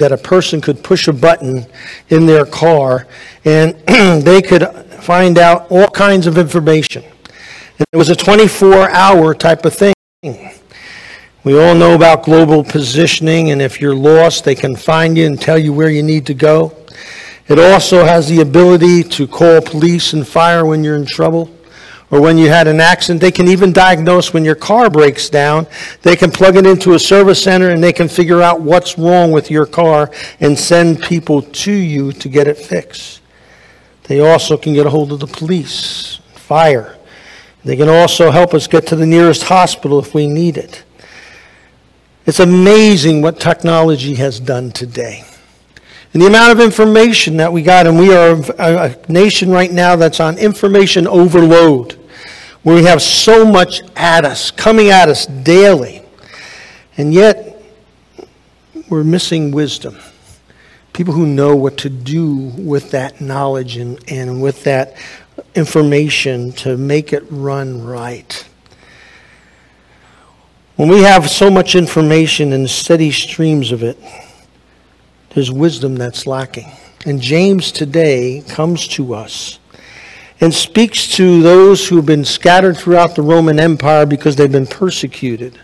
that a person could push a button in their car and they could find out all kinds of information. And it was a 24 hour type of thing. We all know about global positioning, and if you're lost, they can find you and tell you where you need to go. It also has the ability to call police and fire when you're in trouble or when you had an accident. They can even diagnose when your car breaks down. They can plug it into a service center and they can figure out what's wrong with your car and send people to you to get it fixed. They also can get a hold of the police, fire. They can also help us get to the nearest hospital if we need it. It's amazing what technology has done today. And the amount of information that we got, and we are a nation right now that's on information overload we have so much at us, coming at us daily. And yet, we're missing wisdom. People who know what to do with that knowledge and, and with that information to make it run right. When we have so much information and steady streams of it, there's wisdom that's lacking. And James today comes to us and speaks to those who have been scattered throughout the Roman Empire because they've been persecuted.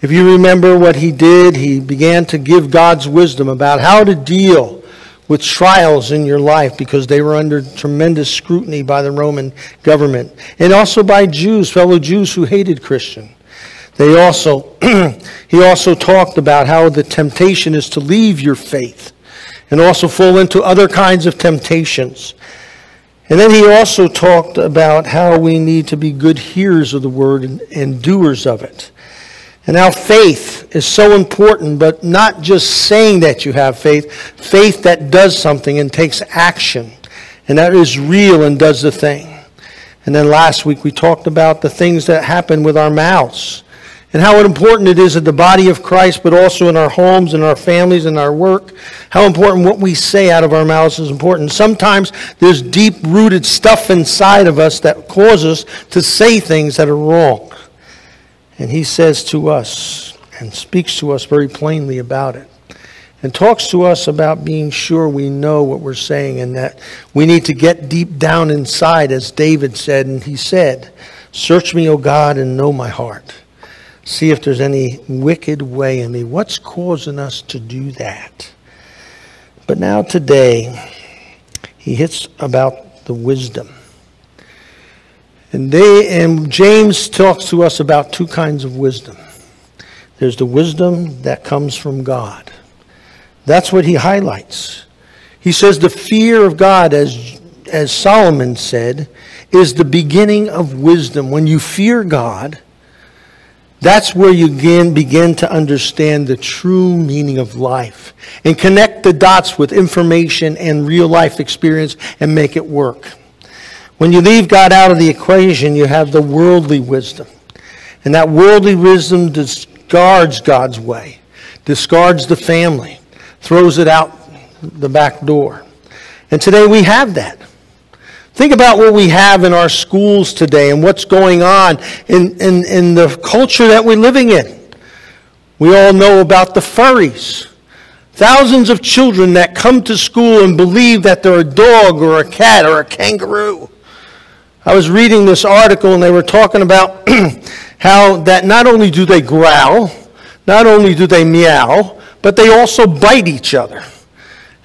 If you remember what he did, he began to give God's wisdom about how to deal with trials in your life because they were under tremendous scrutiny by the Roman government and also by Jews, fellow Jews who hated Christian. They also he also talked about how the temptation is to leave your faith and also fall into other kinds of temptations. And then he also talked about how we need to be good hearers of the word and, and doers of it. And how faith is so important, but not just saying that you have faith, faith that does something and takes action, and that is real and does the thing. And then last week we talked about the things that happen with our mouths and how important it is in the body of Christ, but also in our homes, in our families, in our work. How important what we say out of our mouths is important. Sometimes there's deep rooted stuff inside of us that causes us to say things that are wrong. And he says to us and speaks to us very plainly about it. And talks to us about being sure we know what we're saying and that we need to get deep down inside, as David said. And he said, Search me, O God, and know my heart see if there's any wicked way in me. What's causing us to do that? But now, today, he hits about the wisdom. And, they, and James talks to us about two kinds of wisdom there's the wisdom that comes from God. That's what he highlights. He says the fear of God, as, as Solomon said, is the beginning of wisdom. When you fear God, that's where you begin, begin to understand the true meaning of life and connect the dots with information and real life experience and make it work. When you leave God out of the equation, you have the worldly wisdom. And that worldly wisdom discards God's way, discards the family, throws it out the back door. And today we have that. Think about what we have in our schools today and what's going on in, in, in the culture that we're living in. We all know about the furries. Thousands of children that come to school and believe that they're a dog or a cat or a kangaroo. I was reading this article and they were talking about how that not only do they growl, not only do they meow, but they also bite each other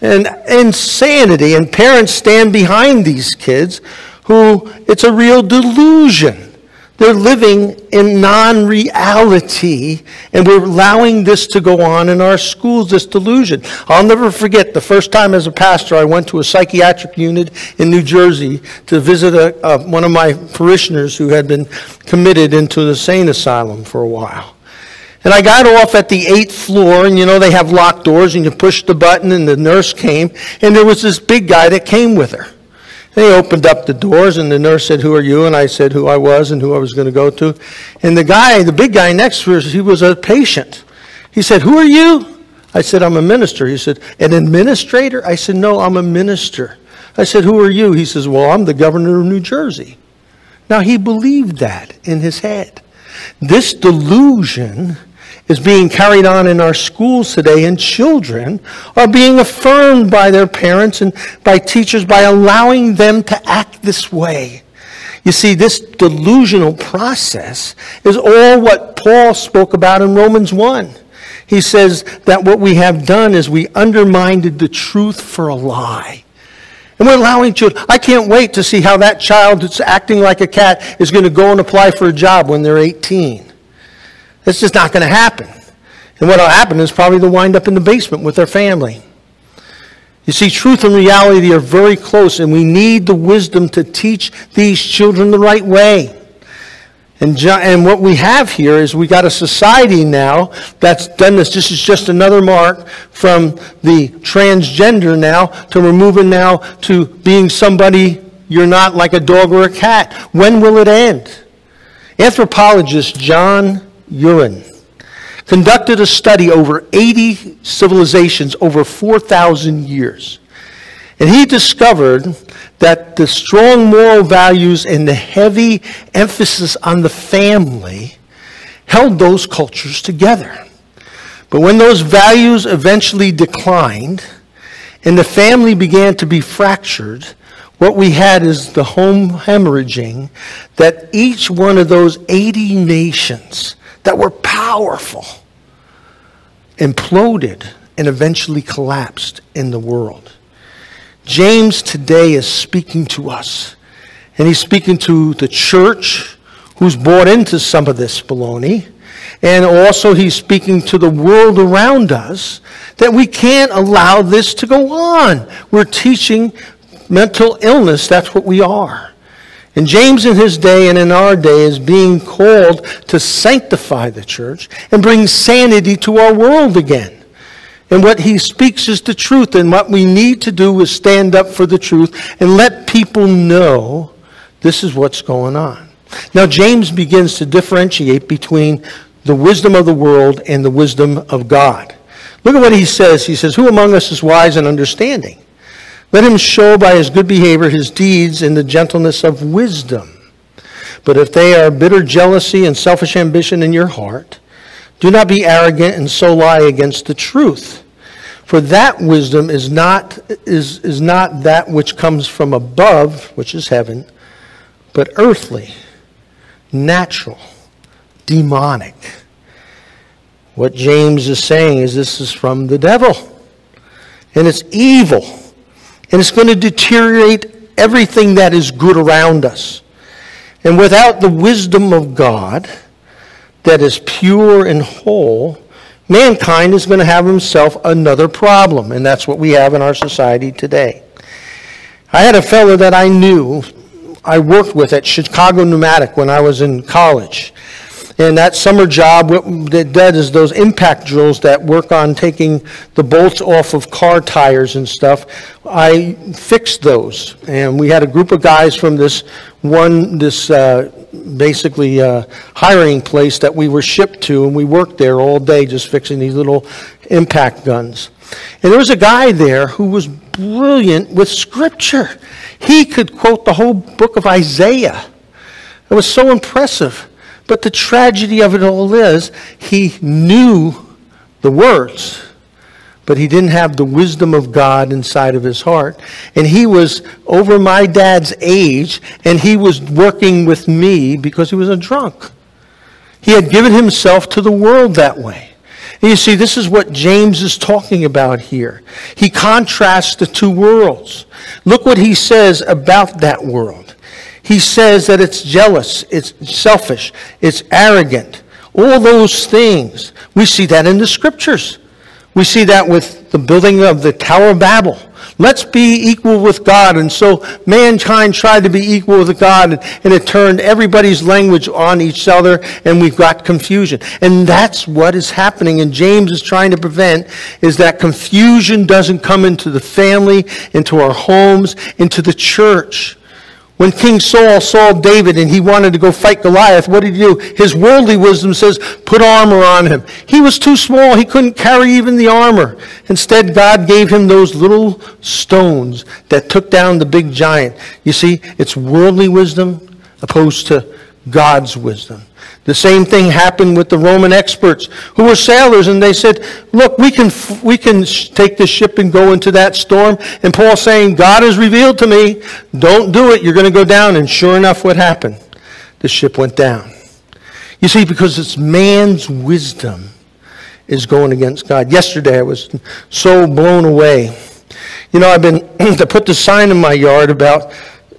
and insanity. And parents stand behind these kids who it's a real delusion. They're living in non reality, and we're allowing this to go on in our schools, this delusion. I'll never forget the first time as a pastor I went to a psychiatric unit in New Jersey to visit a, one of my parishioners who had been committed into the sane asylum for a while. And I got off at the eighth floor, and you know, they have locked doors, and you push the button, and the nurse came, and there was this big guy that came with her. They opened up the doors, and the nurse said, Who are you? And I said who I was and who I was going to go to. And the guy, the big guy next to her, he was a patient. He said, Who are you? I said, I'm a minister. He said, An administrator? I said, No, I'm a minister. I said, Who are you? He says, Well, I'm the governor of New Jersey. Now, he believed that in his head. This delusion is being carried on in our schools today, and children are being affirmed by their parents and by teachers by allowing them to act this way. You see, this delusional process is all what Paul spoke about in Romans 1. He says that what we have done is we undermined the truth for a lie. And we're allowing children. I can't wait to see how that child that's acting like a cat is going to go and apply for a job when they're 18. It's just not going to happen. And what will happen is probably they'll wind up in the basement with their family. You see, truth and reality are very close, and we need the wisdom to teach these children the right way. And, and what we have here is we got a society now that's done this. This is just another mark from the transgender now to we're moving now to being somebody you're not like a dog or a cat. When will it end? Anthropologist John Uren conducted a study over 80 civilizations over 4,000 years. And he discovered that the strong moral values and the heavy emphasis on the family held those cultures together. But when those values eventually declined and the family began to be fractured, what we had is the home hemorrhaging that each one of those 80 nations that were powerful imploded and eventually collapsed in the world. James today is speaking to us, and he's speaking to the church who's bought into some of this baloney, and also he's speaking to the world around us that we can't allow this to go on. We're teaching mental illness, that's what we are. And James in his day and in our day is being called to sanctify the church and bring sanity to our world again. And what he speaks is the truth. And what we need to do is stand up for the truth and let people know this is what's going on. Now, James begins to differentiate between the wisdom of the world and the wisdom of God. Look at what he says. He says, Who among us is wise and understanding? Let him show by his good behavior his deeds in the gentleness of wisdom. But if they are bitter jealousy and selfish ambition in your heart, do not be arrogant and so lie against the truth. For that wisdom is not, is, is not that which comes from above, which is heaven, but earthly, natural, demonic. What James is saying is this is from the devil. And it's evil. And it's going to deteriorate everything that is good around us. And without the wisdom of God that is pure and whole, mankind is going to have himself another problem. And that's what we have in our society today. I had a fellow that I knew, I worked with at Chicago Pneumatic when I was in college. And that summer job, that does is those impact drills that work on taking the bolts off of car tires and stuff. I fixed those, and we had a group of guys from this one, this uh, basically uh, hiring place that we were shipped to, and we worked there all day just fixing these little impact guns. And there was a guy there who was brilliant with scripture. He could quote the whole book of Isaiah. It was so impressive. But the tragedy of it all is he knew the words, but he didn't have the wisdom of God inside of his heart. And he was over my dad's age, and he was working with me because he was a drunk. He had given himself to the world that way. And you see, this is what James is talking about here. He contrasts the two worlds. Look what he says about that world. He says that it's jealous, it's selfish, it's arrogant. All those things. We see that in the scriptures. We see that with the building of the Tower of Babel. Let's be equal with God. And so mankind tried to be equal with God, and it turned everybody's language on each other, and we've got confusion. And that's what is happening, and James is trying to prevent, is that confusion doesn't come into the family, into our homes, into the church. When King Saul saw David and he wanted to go fight Goliath, what did he do? His worldly wisdom says, put armor on him. He was too small. He couldn't carry even the armor. Instead, God gave him those little stones that took down the big giant. You see, it's worldly wisdom opposed to God's wisdom. The same thing happened with the Roman experts who were sailors, and they said, Look, we can, we can take the ship and go into that storm. And Paul saying, God has revealed to me, don't do it, you're going to go down. And sure enough, what happened? The ship went down. You see, because it's man's wisdom is going against God. Yesterday, I was so blown away. You know, I've been to put the sign in my yard about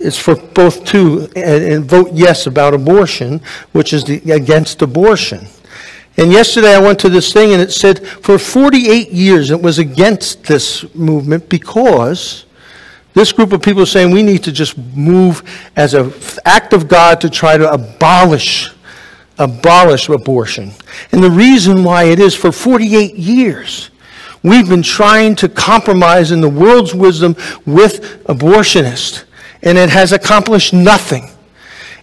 it's for both to and, and vote yes about abortion, which is the, against abortion. And yesterday I went to this thing and it said for 48 years it was against this movement because this group of people are saying we need to just move as an act of God to try to abolish abolish abortion. And the reason why it is for 48 years we've been trying to compromise in the world's wisdom with abortionists and it has accomplished nothing.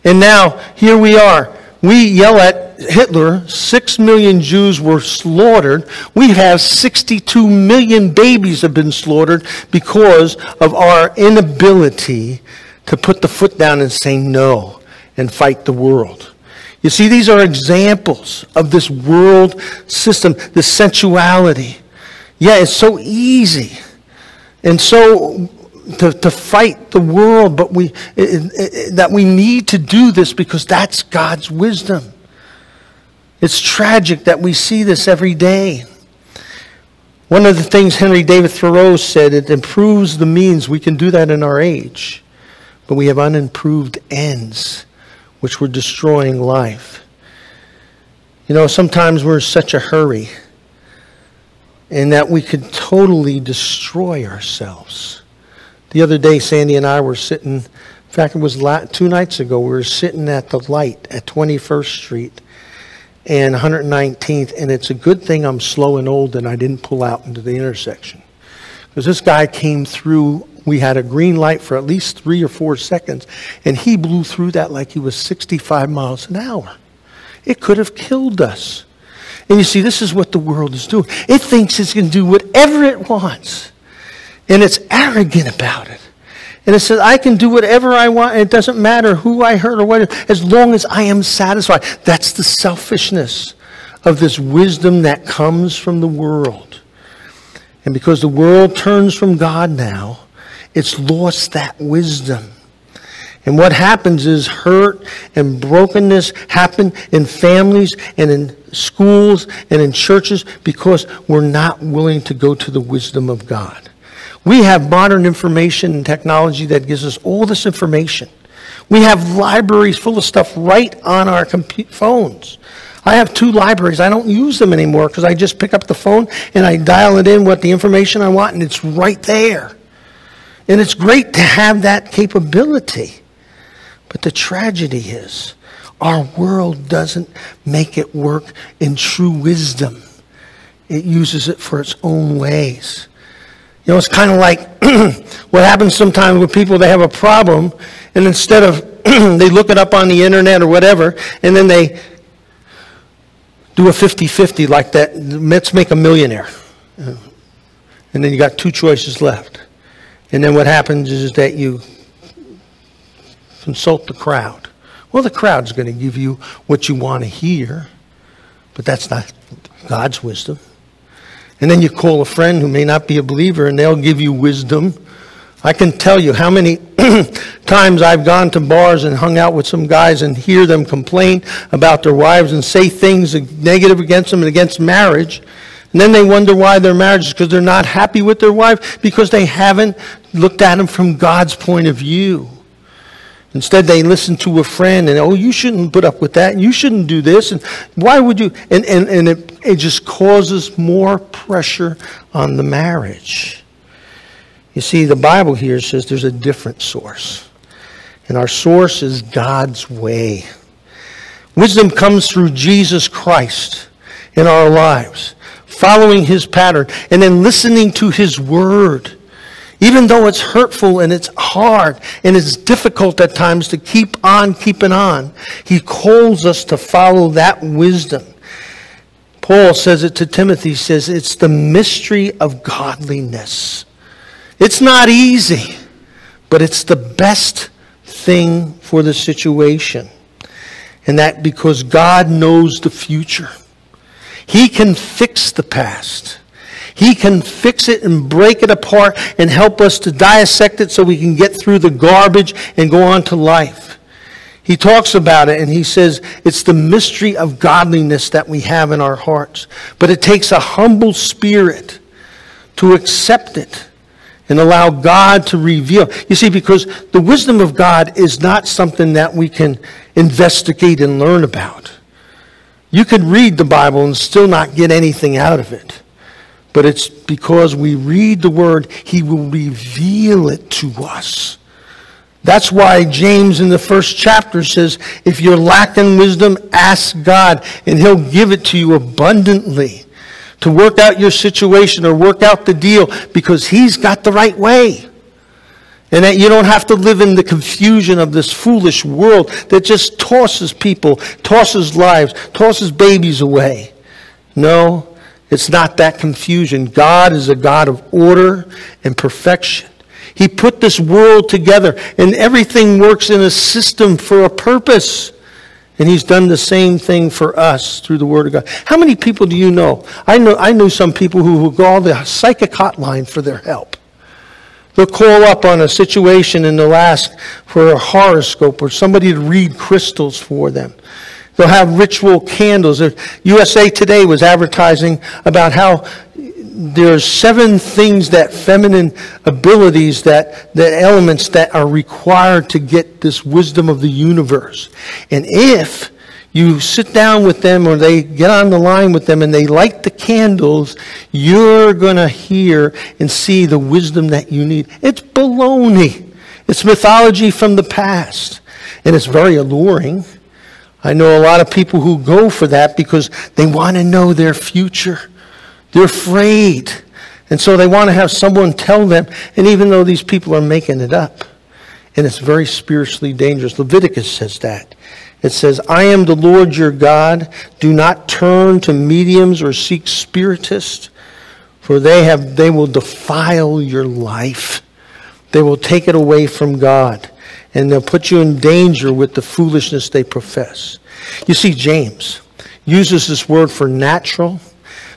And now, here we are. We yell at Hitler, six million Jews were slaughtered. We have 62 million babies have been slaughtered because of our inability to put the foot down and say no and fight the world. You see, these are examples of this world system, the sensuality. Yeah, it's so easy and so to, to fight the world, but we, it, it, that we need to do this because that's God's wisdom. It's tragic that we see this every day. One of the things Henry David Thoreau said, it improves the means. We can do that in our age, but we have unimproved ends, which we're destroying life. You know, sometimes we're in such a hurry, and that we could totally destroy ourselves. The other day, Sandy and I were sitting, in fact, it was two nights ago, we were sitting at the light at 21st Street and 119th, and it's a good thing I'm slow and old and I didn't pull out into the intersection. Because this guy came through, we had a green light for at least three or four seconds, and he blew through that like he was 65 miles an hour. It could have killed us. And you see, this is what the world is doing. It thinks it's going to do whatever it wants. And it's arrogant about it. And it says, I can do whatever I want. It doesn't matter who I hurt or what, as long as I am satisfied. That's the selfishness of this wisdom that comes from the world. And because the world turns from God now, it's lost that wisdom. And what happens is hurt and brokenness happen in families and in schools and in churches because we're not willing to go to the wisdom of God. We have modern information and technology that gives us all this information. We have libraries full of stuff right on our phones. I have two libraries. I don't use them anymore because I just pick up the phone and I dial it in what the information I want, and it's right there. And it's great to have that capability. But the tragedy is, our world doesn't make it work in true wisdom, it uses it for its own ways. You know, it's kind of like what happens sometimes with people, they have a problem, and instead of they look it up on the internet or whatever, and then they do a 50 50 like that. Let's make a millionaire. And then you got two choices left. And then what happens is that you consult the crowd. Well, the crowd's going to give you what you want to hear, but that's not God's wisdom. And then you call a friend who may not be a believer and they'll give you wisdom. I can tell you how many times I've gone to bars and hung out with some guys and hear them complain about their wives and say things negative against them and against marriage. And then they wonder why their marriage is because they're not happy with their wife because they haven't looked at them from God's point of view. Instead, they listen to a friend and, oh, you shouldn't put up with that, and you shouldn't do this, and why would you? And, and, and it, it just causes more pressure on the marriage. You see, the Bible here says there's a different source, and our source is God's way. Wisdom comes through Jesus Christ in our lives, following his pattern, and then listening to his word even though it's hurtful and it's hard and it's difficult at times to keep on keeping on, he calls us to follow that wisdom. Paul says it to Timothy, he says, it's the mystery of godliness. It's not easy, but it's the best thing for the situation. And that because God knows the future. He can fix the past. He can fix it and break it apart and help us to dissect it so we can get through the garbage and go on to life. He talks about it and he says it's the mystery of godliness that we have in our hearts. But it takes a humble spirit to accept it and allow God to reveal. You see, because the wisdom of God is not something that we can investigate and learn about. You could read the Bible and still not get anything out of it. But it's because we read the Word, He will reveal it to us. That's why James in the first chapter says, if you're lacking wisdom, ask God, and He'll give it to you abundantly to work out your situation or work out the deal because He's got the right way. And that you don't have to live in the confusion of this foolish world that just tosses people, tosses lives, tosses babies away. No, it's not that confusion. God is a God of order and perfection. He put this world together, and everything works in a system for a purpose. And he's done the same thing for us through the Word of God. How many people do you know? I know I knew some people who would call the psychic hotline for their help. They'll call up on a situation and they'll ask for a horoscope or somebody to read crystals for them. They'll have ritual candles. USA Today was advertising about how there's seven things that feminine abilities that the elements that are required to get this wisdom of the universe. And if you sit down with them or they get on the line with them and they light the candles you're going to hear and see the wisdom that you need. It's baloney. It's mythology from the past. And it's very alluring. I know a lot of people who go for that because they want to know their future they're afraid. And so they want to have someone tell them, and even though these people are making it up, and it's very spiritually dangerous. Leviticus says that. It says, I am the Lord your God. Do not turn to mediums or seek spiritists, for they, have, they will defile your life. They will take it away from God, and they'll put you in danger with the foolishness they profess. You see, James uses this word for natural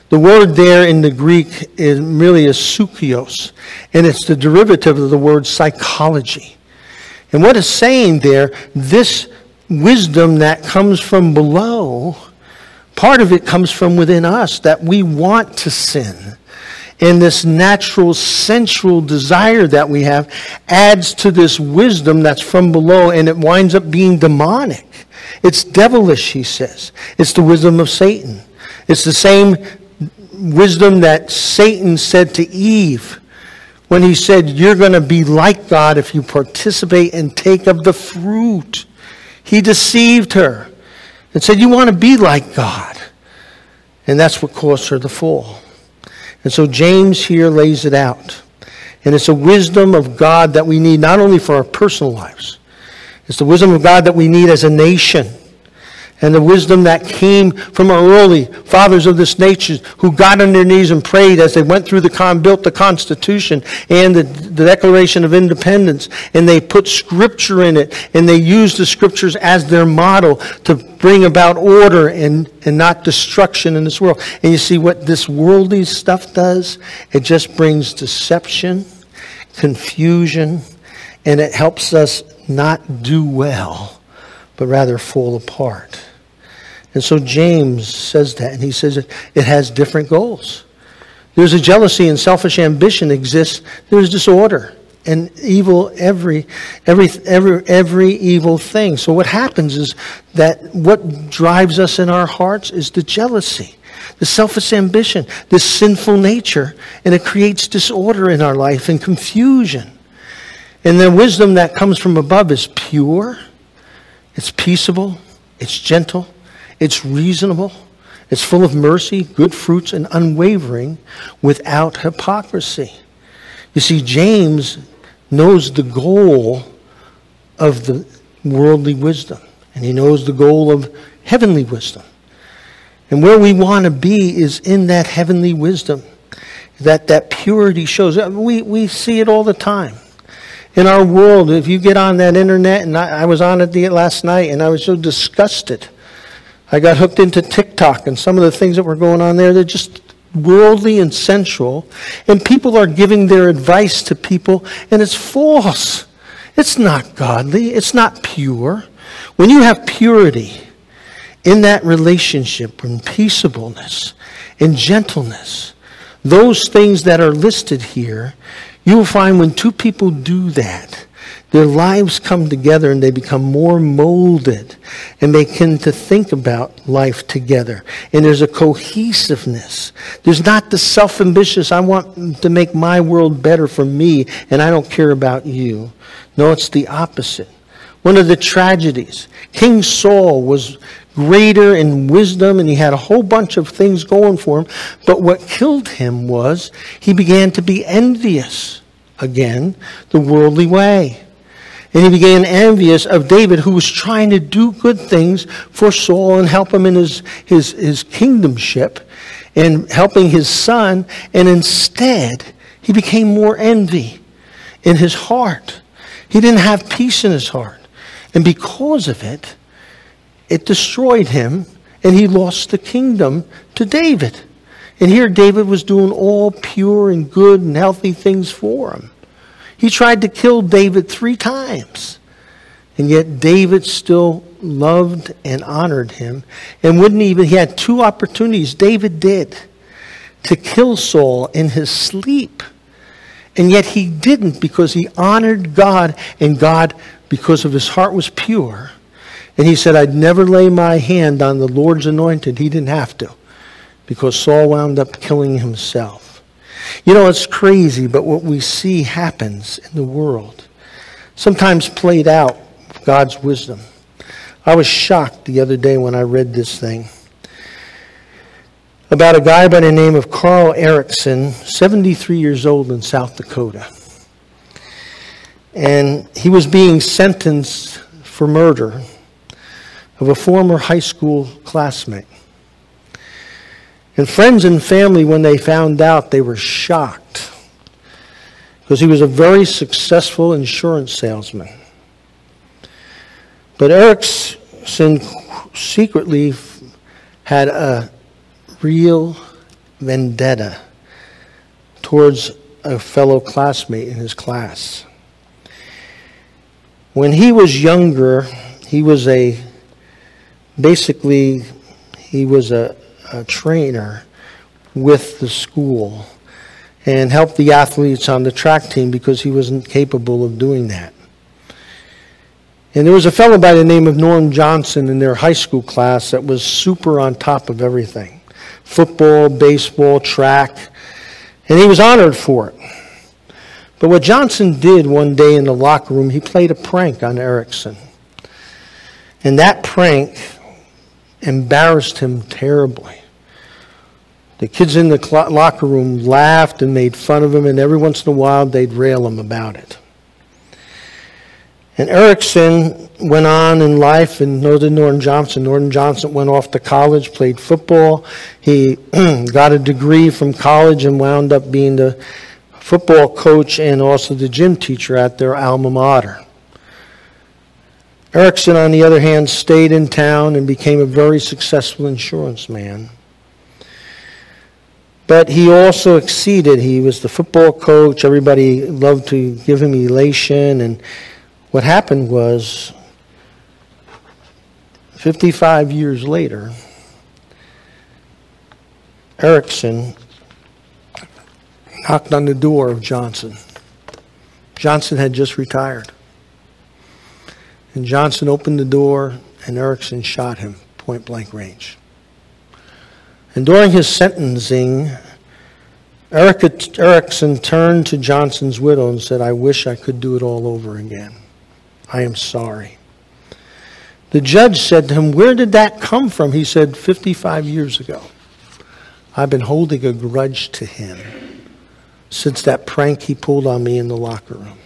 the word there in the Greek is really is sukios, and it's the derivative of the word psychology. And what it's saying there, this wisdom that comes from below, part of it comes from within us, that we want to sin. And this natural, sensual desire that we have adds to this wisdom that's from below, and it winds up being demonic. It's devilish, he says. It's the wisdom of Satan. It's the same wisdom that Satan said to Eve when he said, You're going to be like God if you participate and take of the fruit. He deceived her and said, You want to be like God. And that's what caused her to fall. And so James here lays it out. And it's a wisdom of God that we need not only for our personal lives, it's the wisdom of God that we need as a nation and the wisdom that came from our early fathers of this nation who got on their knees and prayed as they went through the con, built the Constitution and the, the Declaration of Independence. And they put scripture in it and they used the scriptures as their model to bring about order and, and not destruction in this world. And you see what this worldly stuff does? It just brings deception, confusion, and it helps us not do well but rather fall apart. And so James says that, and he says it, has different goals. There's a jealousy and selfish ambition exists. There's disorder and evil every every every every evil thing. So what happens is that what drives us in our hearts is the jealousy, the selfish ambition, this sinful nature, and it creates disorder in our life and confusion. And the wisdom that comes from above is pure it's peaceable, it's gentle, it's reasonable, it's full of mercy, good fruits, and unwavering without hypocrisy. You see, James knows the goal of the worldly wisdom, and he knows the goal of heavenly wisdom. And where we want to be is in that heavenly wisdom that that purity shows. We, we see it all the time. In our world, if you get on that internet, and I, I was on it the, last night, and I was so disgusted. I got hooked into TikTok, and some of the things that were going on there, they're just worldly and sensual. And people are giving their advice to people, and it's false. It's not godly. It's not pure. When you have purity in that relationship, and peaceableness, and gentleness, those things that are listed here, you will find when two people do that, their lives come together and they become more molded and they begin to think about life together. And there's a cohesiveness. There's not the self ambitious, I want to make my world better for me and I don't care about you. No, it's the opposite. One of the tragedies, King Saul was greater in wisdom and he had a whole bunch of things going for him. But what killed him was he began to be envious again, the worldly way. And he began envious of David, who was trying to do good things for Saul and help him in his, his, his kingdomship and helping his son. And instead, he became more envy in his heart. He didn't have peace in his heart. And because of it, it destroyed him, and he lost the kingdom to David. And here David was doing all pure and good and healthy things for him. He tried to kill David three times. And yet David still loved and honored him and wouldn't even, he had two opportunities, David did, to kill Saul in his sleep. And yet he didn't because he honored God and God, because of his heart was pure. And he said, I'd never lay my hand on the Lord's anointed. He didn't have to because Saul wound up killing himself. You know, it's crazy, but what we see happens in the world, sometimes played out God's wisdom. I was shocked the other day when I read this thing about a guy by the name of Carl Erickson, 73 years old in South Dakota. And he was being sentenced for murder of a former high school classmate. And friends and family, when they found out, they were shocked because he was a very successful insurance salesman. But Erickson secretly had a real vendetta towards a fellow classmate in his class. When he was younger, he was a basically he was a, a trainer with the school and helped the athletes on the track team because he wasn't capable of doing that. And there was a fellow by the name of Norm Johnson in their high school class that was super on top of everything football, baseball, track, and he was honored for it. But what Johnson did one day in the locker room, he played a prank on Erickson. And that prank embarrassed him terribly. The kids in the locker room laughed and made fun of him, and every once in a while they'd rail him about it. And Erickson went on in life and did Norton Johnson. Norton Johnson went off to college, played football. He got a degree from college and wound up being the football coach and also the gym teacher at their alma mater. Erickson, on the other hand, stayed in town and became a very successful insurance man. But he also exceeded. He was the football coach. Everybody loved to give him elation. And what happened was, 55 years later, Erickson knocked on the door of Johnson. Johnson had just retired. And Johnson opened the door, and Erickson shot him point blank range. And during his sentencing, Erickson turned to Johnson's widow and said, I wish I could do it all over again. I am sorry. The judge said to him, Where did that come from? He said, 55 years ago. I've been holding a grudge to him since that prank he pulled on me in the locker room.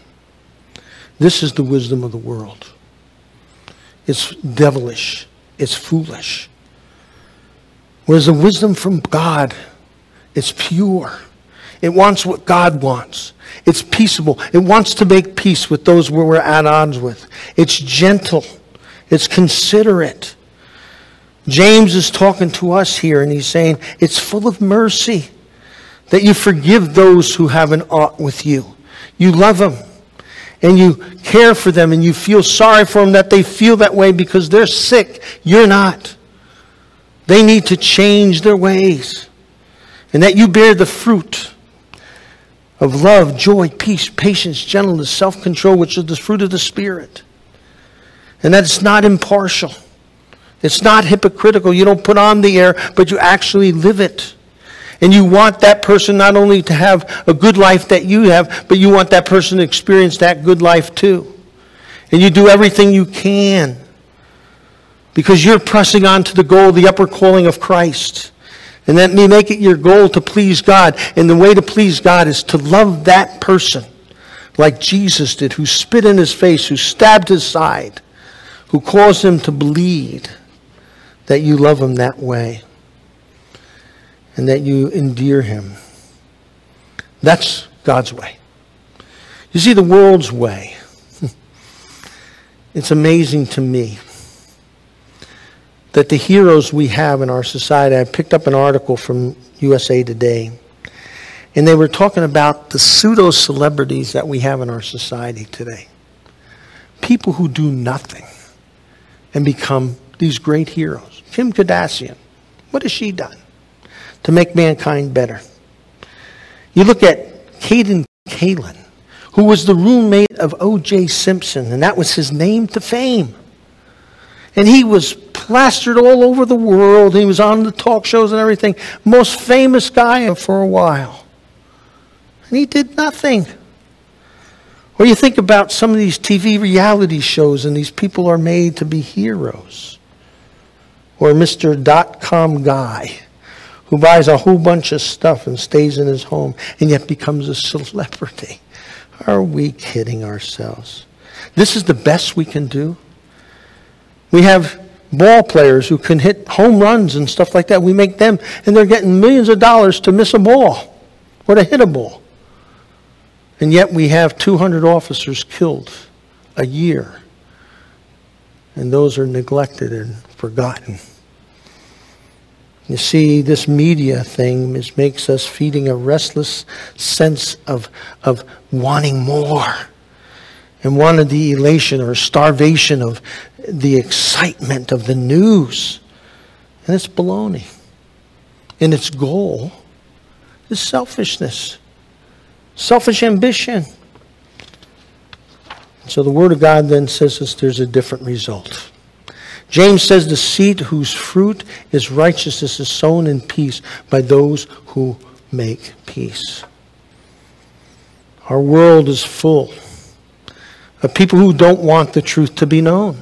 This is the wisdom of the world. It's devilish. It's foolish. Whereas the wisdom from God, it's pure. It wants what God wants. It's peaceable. It wants to make peace with those we're at odds with. It's gentle. It's considerate. James is talking to us here and he's saying it's full of mercy that you forgive those who have an ought with you. You love them and you care for them and you feel sorry for them that they feel that way because they're sick. You're not. They need to change their ways. And that you bear the fruit of love, joy, peace, patience, gentleness, self control, which is the fruit of the Spirit. And that it's not impartial. It's not hypocritical. You don't put on the air, but you actually live it. And you want that person not only to have a good life that you have, but you want that person to experience that good life too. And you do everything you can because you're pressing on to the goal, the upper calling of Christ. And that may make it your goal to please God. And the way to please God is to love that person like Jesus did, who spit in his face, who stabbed his side, who caused him to bleed, that you love him that way and that you endear him. That's God's way. You see, the world's way, it's amazing to me that the heroes we have in our society, I picked up an article from USA Today, and they were talking about the pseudo celebrities that we have in our society today. People who do nothing and become these great heroes. Kim Kardashian, what has she done? To make mankind better. You look at Kato Kaelin, who was the roommate of O.J. Simpson, and that was his name to fame. And he was plastered all over the world. He was on the talk shows and everything. Most famous guy for a while. And he did nothing. Or you think about some of these TV reality shows, and these people are made to be heroes. Or Mr. Dot com guy who buys a whole bunch of stuff and stays in his home and yet becomes a celebrity. Are we kidding ourselves? This is the best we can do. We have ball players who can hit home runs and stuff like that. We make them, and they're getting millions of dollars to miss a ball or to hit a ball. And yet we have 200 officers killed a year. And those are neglected and forgotten. You see, this media thing is, makes us feeding a restless sense of, of wanting more and wanting the elation or starvation of the excitement of the news. And it's baloney. And its goal is selfishness, selfish ambition. So the Word of God then says us there's a different result. James says the seed whose fruit is righteousness is sown in peace by those who make peace. Our world is full of people who don't want the truth to be known.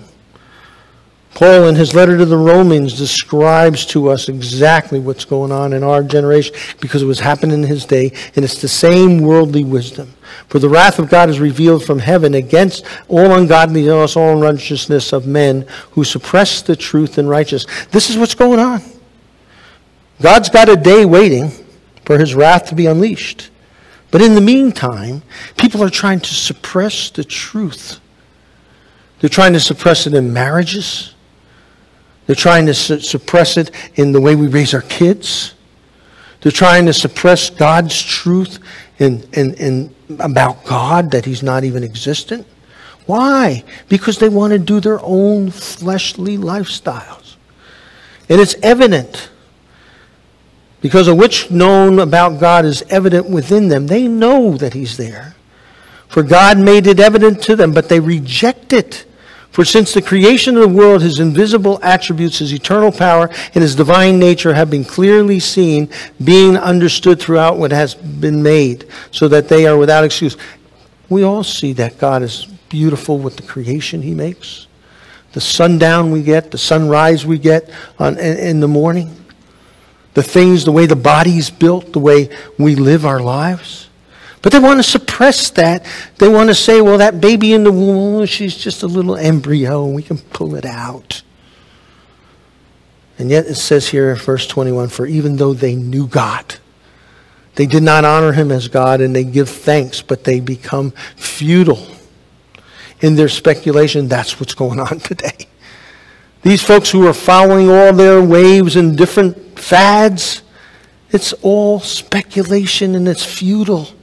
Paul, in his letter to the Romans, describes to us exactly what's going on in our generation because it was happening in his day, and it's the same worldly wisdom. For the wrath of God is revealed from heaven against all ungodliness, all unrighteousness of men who suppress the truth and righteousness. This is what's going on. God's got a day waiting for his wrath to be unleashed. But in the meantime, people are trying to suppress the truth. They're trying to suppress it in marriages. They're trying to su- suppress it in the way we raise our kids. They're trying to suppress God's truth in, in, in, about God, that He's not even existent. Why? Because they want to do their own fleshly lifestyles. And it's evident. Because of which known about God is evident within them. They know that He's there. For God made it evident to them, but they reject it. For since the creation of the world, his invisible attributes, his eternal power, and his divine nature have been clearly seen, being understood throughout what has been made, so that they are without excuse. We all see that God is beautiful with the creation he makes. The sundown we get, the sunrise we get on, in, in the morning, the things, the way the body's built, the way we live our lives. But they want to suppress that. They want to say, well, that baby in the womb, she's just a little embryo, and we can pull it out. And yet it says here in verse 21 For even though they knew God, They did not honor him as God and they give thanks, but they become futile in their speculation. That's what's going on today. These folks who are following all their waves and different fads, it's all speculation and it's futile.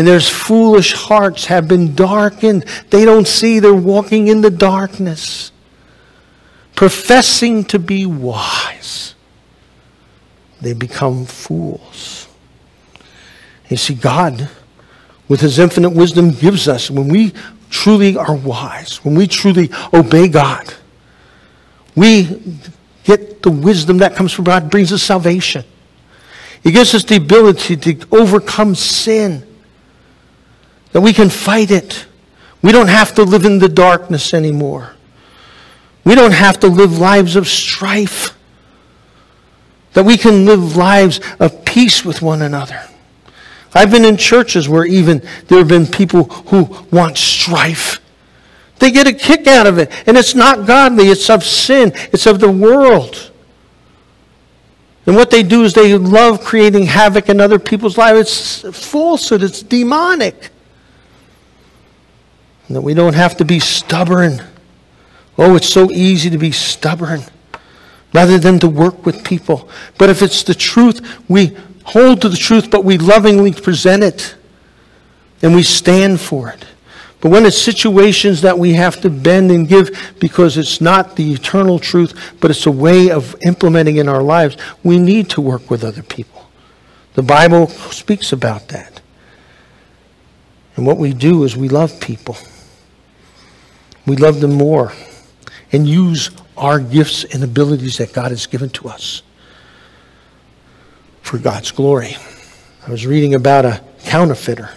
And their foolish hearts have been darkened. They don't see, they're walking in the darkness, professing to be wise. They become fools. You see, God, with His infinite wisdom, gives us, when we truly are wise, when we truly obey God, we get the wisdom that comes from God, brings us salvation. It gives us the ability to overcome sin, that we can fight it. We don't have to live in the darkness anymore. We don't have to live lives of strife, that we can live lives of peace with one another. I've been in churches where even there have been people who want strife. They get a kick out of it. And it's not godly, it's of sin, it's of the world. And what they do is they love creating havoc in other people's lives. It's falsehood, it's demonic. And that we don't have to be stubborn. Oh, it's so easy to be stubborn rather than to work with people. But if it's the truth, we hold to the truth, but we lovingly present it and we stand for it. But when it's situations that we have to bend and give because it's not the eternal truth, but it's a way of implementing in our lives, we need to work with other people. The Bible speaks about that. And what we do is we love people. We love them more and use our gifts and abilities that God has given to us for God's glory. I was reading about a counterfeiter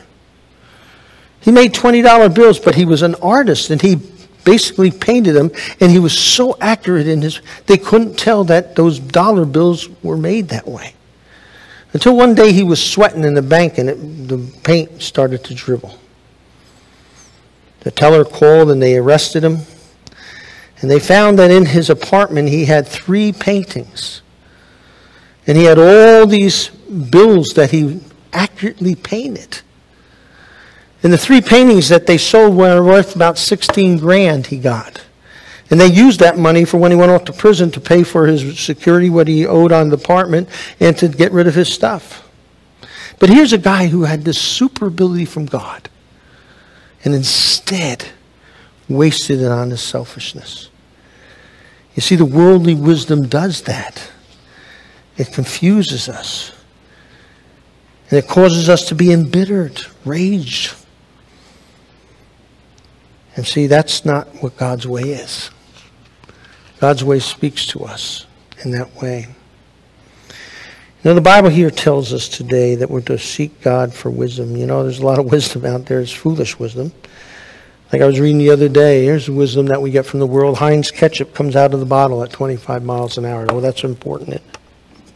he made $20 bills, but he was an artist and he basically painted them and he was so accurate in his they couldn't tell that those dollar bills were made that way. Until one day he was sweating in the bank and it, the paint started to dribble. The teller called and they arrested him. And they found that in his apartment he had three paintings. And he had all these bills that he accurately painted. And the three paintings that they sold were worth about 16 grand he got. And they used that money for when he went off to prison to pay for his security, what he owed on the apartment, and to get rid of his stuff. But here's a guy who had this super ability from God and instead wasted it on his selfishness. You see, the worldly wisdom does that. It confuses us. And it causes us to be embittered, raged, and see, that's not what God's way is. God's way speaks to us in that way. Now, the Bible here tells us today that we're to seek God for wisdom. You know, there's a lot of wisdom out there. It's foolish wisdom. Like I was reading the other day, here's the wisdom that we get from the world. Heinz ketchup comes out of the bottle at 25 miles an hour. Oh, that's important.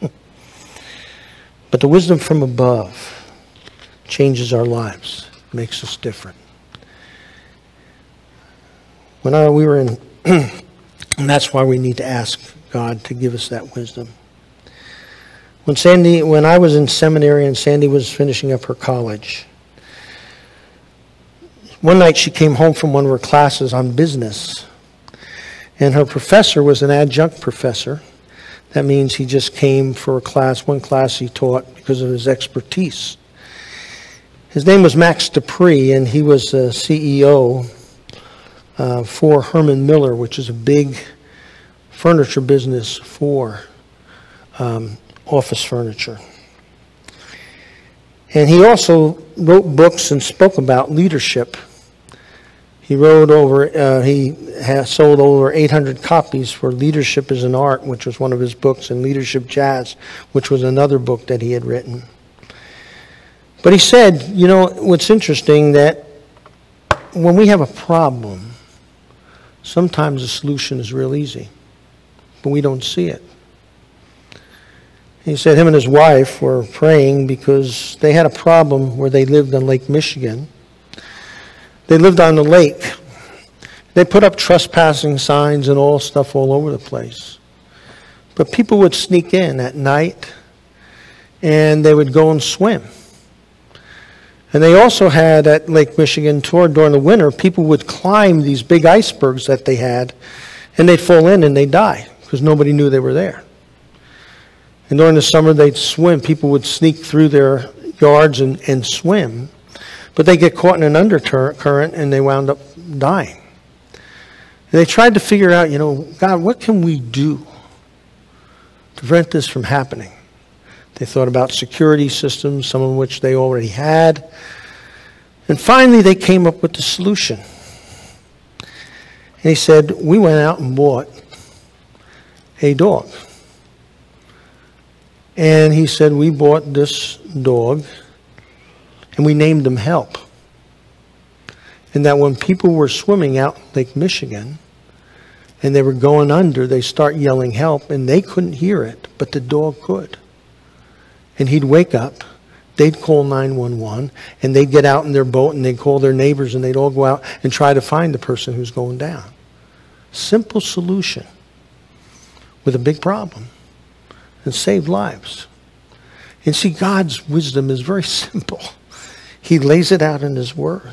but the wisdom from above changes our lives, makes us different. When I, we were in, and that's why we need to ask God to give us that wisdom. When Sandy, when I was in seminary and Sandy was finishing up her college, one night she came home from one of her classes on business, and her professor was an adjunct professor. That means he just came for a class, one class he taught because of his expertise. His name was Max De Pree, and he was a CEO uh, for Herman Miller, which is a big furniture business for um, office furniture. And he also wrote books and spoke about leadership. He wrote over, uh, he sold over 800 copies for Leadership is an Art, which was one of his books, and Leadership Jazz, which was another book that he had written. But he said, you know, what's interesting that when we have a problem, Sometimes the solution is real easy, but we don't see it. He said him and his wife were praying because they had a problem where they lived on Lake Michigan. They lived on the lake. They put up trespassing signs and all stuff all over the place. But people would sneak in at night and they would go and swim. And they also had at Lake Michigan toward during the winter, people would climb these big icebergs that they had, and they'd fall in and they'd die because nobody knew they were there. And during the summer, they'd swim. People would sneak through their yards and, and swim, but they get caught in an undercurrent and they wound up dying. They tried to figure out, you know, God, what can we do to prevent this from happening? They thought about security systems, some of which they already had. And finally, they came up with the solution. And he said, We went out and bought a dog. And he said, We bought this dog and we named him Help. And that when people were swimming out Lake Michigan and they were going under, they start yelling help and they couldn't hear it, but the dog could. And he'd wake up, they'd call 911, and they'd get out in their boat and they'd call their neighbors and they'd all go out and try to find the person who's going down. Simple solution with a big problem and saved lives. And see, God's wisdom is very simple. He lays it out in His Word.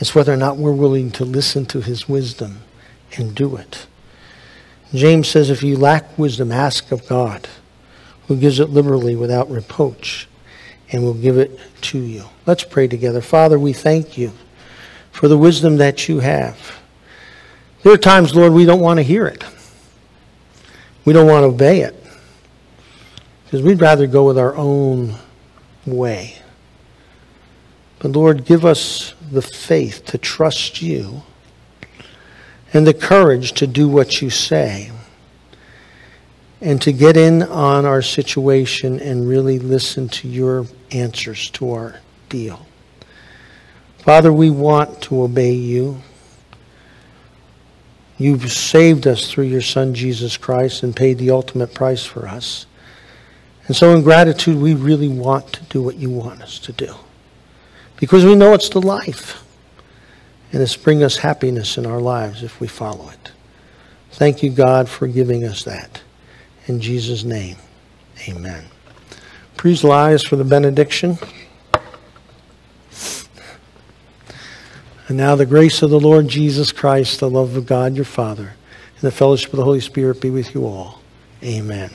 It's whether or not we're willing to listen to His wisdom and do it. James says, if you lack wisdom, ask of God, who gives it liberally without reproach, and will give it to you. Let's pray together. Father, we thank you for the wisdom that you have. There are times, Lord, we don't want to hear it. We don't want to obey it. Because we'd rather go with our own way. But Lord, give us the faith to trust you and the courage to do what you say and to get in on our situation and really listen to your answers to our deal. Father, we want to obey you. You've saved us through your Son, Jesus Christ, and paid the ultimate price for us. And so, in gratitude, we really want to do what you want us to do because we know it's the life. And it's bring us happiness in our lives if we follow it. Thank you, God, for giving us that. In Jesus' name, amen. Please rise for the benediction. And now the grace of the Lord Jesus Christ, the love of God your Father, and the fellowship of the Holy Spirit be with you all. Amen.